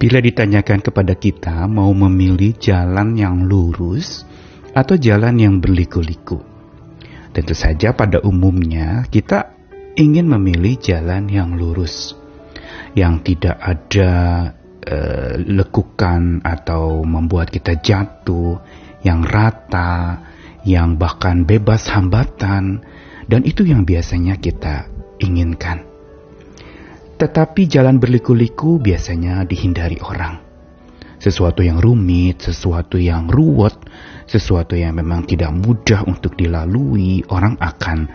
Bila ditanyakan kepada kita mau memilih jalan yang lurus atau jalan yang berliku-liku, tentu saja pada umumnya kita ingin memilih jalan yang lurus, yang tidak ada uh, lekukan atau membuat kita jatuh, yang rata, yang bahkan bebas hambatan, dan itu yang biasanya kita inginkan. Tetapi jalan berliku-liku biasanya dihindari orang. Sesuatu yang rumit, sesuatu yang ruwet, sesuatu yang memang tidak mudah untuk dilalui, orang akan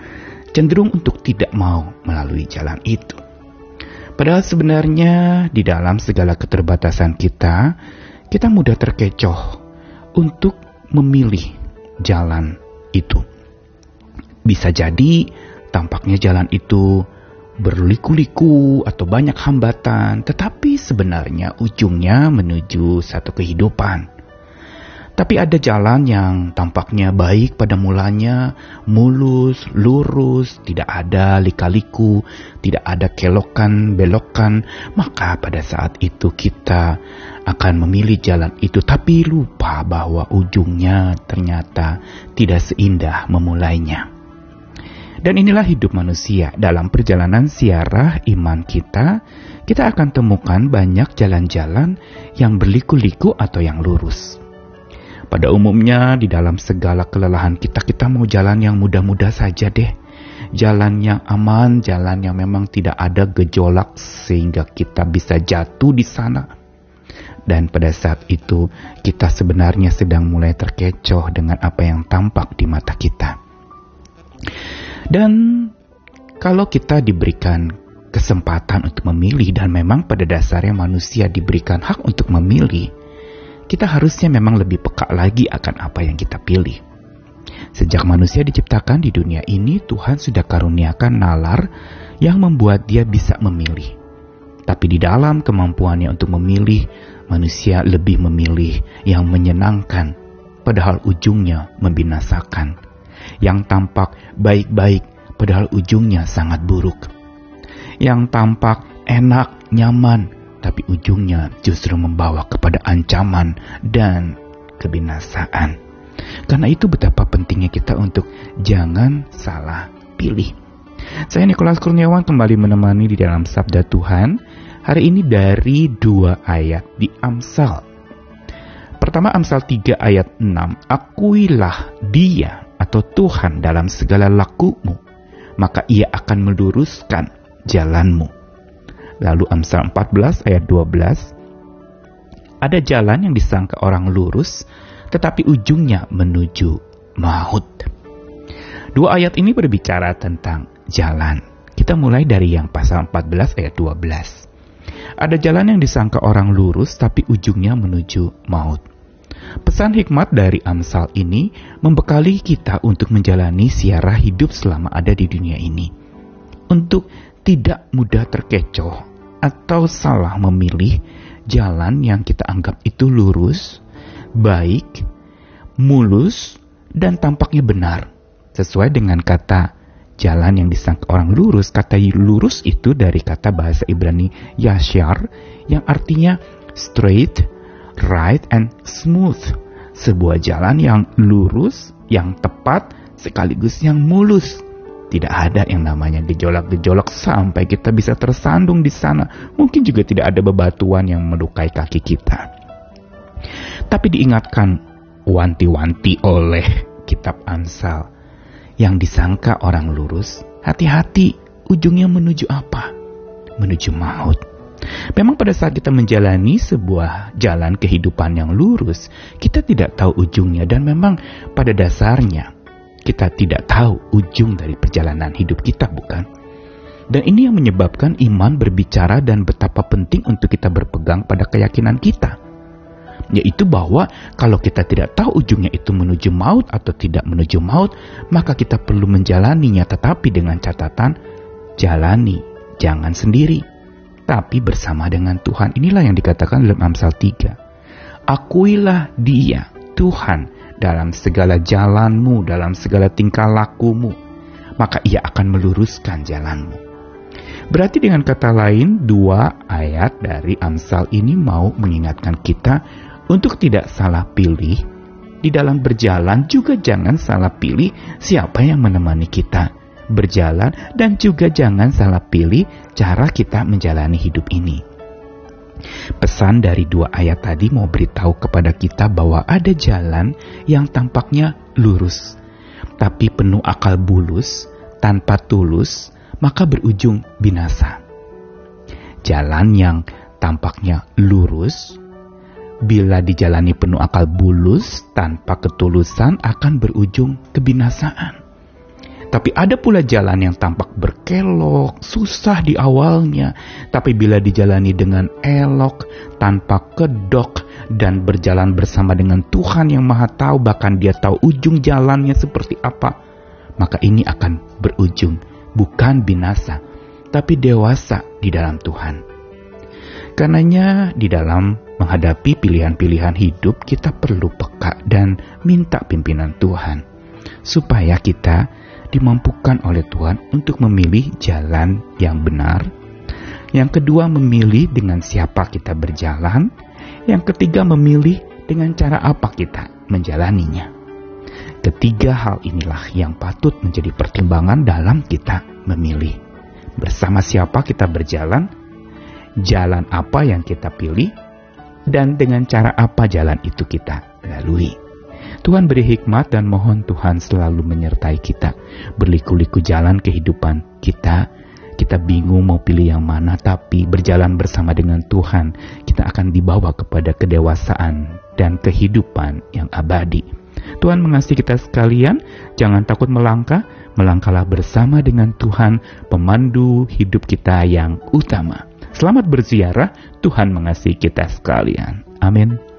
cenderung untuk tidak mau melalui jalan itu. Padahal sebenarnya di dalam segala keterbatasan kita, kita mudah terkecoh untuk memilih jalan itu. Bisa jadi tampaknya jalan itu berliku-liku atau banyak hambatan, tetapi sebenarnya ujungnya menuju satu kehidupan. Tapi ada jalan yang tampaknya baik pada mulanya, mulus, lurus, tidak ada lika-liku, tidak ada kelokan, belokan, maka pada saat itu kita akan memilih jalan itu, tapi lupa bahwa ujungnya ternyata tidak seindah memulainya. Dan inilah hidup manusia. Dalam perjalanan siarah iman kita, kita akan temukan banyak jalan-jalan yang berliku-liku atau yang lurus. Pada umumnya, di dalam segala kelelahan kita, kita mau jalan yang mudah-mudah saja deh. Jalan yang aman, jalan yang memang tidak ada gejolak sehingga kita bisa jatuh di sana. Dan pada saat itu, kita sebenarnya sedang mulai terkecoh dengan apa yang tampak di mata kita. Dan kalau kita diberikan kesempatan untuk memilih dan memang pada dasarnya manusia diberikan hak untuk memilih, kita harusnya memang lebih peka lagi akan apa yang kita pilih. Sejak manusia diciptakan di dunia ini, Tuhan sudah karuniakan nalar yang membuat dia bisa memilih. Tapi di dalam kemampuannya untuk memilih, manusia lebih memilih yang menyenangkan, padahal ujungnya membinasakan yang tampak baik-baik padahal ujungnya sangat buruk. Yang tampak enak, nyaman, tapi ujungnya justru membawa kepada ancaman dan kebinasaan. Karena itu betapa pentingnya kita untuk jangan salah pilih. Saya Nikolas Kurniawan kembali menemani di dalam Sabda Tuhan. Hari ini dari dua ayat di Amsal. Pertama Amsal 3 ayat 6. Akuilah dia atau Tuhan dalam segala lakumu, maka ia akan meluruskan jalanmu. Lalu Amsal 14 ayat 12, ada jalan yang disangka orang lurus, tetapi ujungnya menuju maut. Dua ayat ini berbicara tentang jalan. Kita mulai dari yang pasal 14 ayat 12. Ada jalan yang disangka orang lurus, tapi ujungnya menuju maut. Pesan hikmat dari Amsal ini membekali kita untuk menjalani siarah hidup selama ada di dunia ini. Untuk tidak mudah terkecoh atau salah memilih jalan yang kita anggap itu lurus, baik, mulus, dan tampaknya benar. Sesuai dengan kata jalan yang disangka orang lurus, kata lurus itu dari kata bahasa Ibrani yashar yang artinya straight, right and smooth. Sebuah jalan yang lurus, yang tepat, sekaligus yang mulus. Tidak ada yang namanya gejolak-gejolak sampai kita bisa tersandung di sana. Mungkin juga tidak ada bebatuan yang melukai kaki kita. Tapi diingatkan wanti-wanti oleh kitab Ansal yang disangka orang lurus, hati-hati ujungnya menuju apa? Menuju maut. Memang pada saat kita menjalani sebuah jalan kehidupan yang lurus, kita tidak tahu ujungnya dan memang pada dasarnya kita tidak tahu ujung dari perjalanan hidup kita, bukan? Dan ini yang menyebabkan iman berbicara dan betapa penting untuk kita berpegang pada keyakinan kita. Yaitu bahwa kalau kita tidak tahu ujungnya itu menuju maut atau tidak menuju maut, maka kita perlu menjalaninya tetapi dengan catatan jalani, jangan sendiri tapi bersama dengan Tuhan. Inilah yang dikatakan dalam Amsal 3. Akuilah dia, Tuhan, dalam segala jalanmu, dalam segala tingkah lakumu, maka ia akan meluruskan jalanmu. Berarti dengan kata lain, dua ayat dari Amsal ini mau mengingatkan kita untuk tidak salah pilih. Di dalam berjalan juga jangan salah pilih siapa yang menemani kita berjalan dan juga jangan salah pilih cara kita menjalani hidup ini. Pesan dari dua ayat tadi mau beritahu kepada kita bahwa ada jalan yang tampaknya lurus, tapi penuh akal bulus, tanpa tulus, maka berujung binasa. Jalan yang tampaknya lurus, bila dijalani penuh akal bulus tanpa ketulusan akan berujung kebinasaan. Tapi ada pula jalan yang tampak berkelok, susah di awalnya, tapi bila dijalani dengan elok, tanpa kedok, dan berjalan bersama dengan Tuhan yang Maha Tahu, bahkan Dia tahu ujung jalannya seperti apa, maka ini akan berujung bukan binasa, tapi dewasa di dalam Tuhan. Karenanya, di dalam menghadapi pilihan-pilihan hidup, kita perlu peka dan minta pimpinan Tuhan, supaya kita dimampukan oleh Tuhan untuk memilih jalan yang benar. Yang kedua, memilih dengan siapa kita berjalan. Yang ketiga, memilih dengan cara apa kita menjalaninya. Ketiga hal inilah yang patut menjadi pertimbangan dalam kita memilih. Bersama siapa kita berjalan, jalan apa yang kita pilih, dan dengan cara apa jalan itu kita lalui. Tuhan beri hikmat dan mohon Tuhan selalu menyertai kita. Berliku-liku jalan kehidupan kita, kita bingung mau pilih yang mana, tapi berjalan bersama dengan Tuhan, kita akan dibawa kepada kedewasaan dan kehidupan yang abadi. Tuhan mengasihi kita sekalian, jangan takut melangkah, melangkahlah bersama dengan Tuhan, pemandu hidup kita yang utama. Selamat berziarah, Tuhan mengasihi kita sekalian. Amin.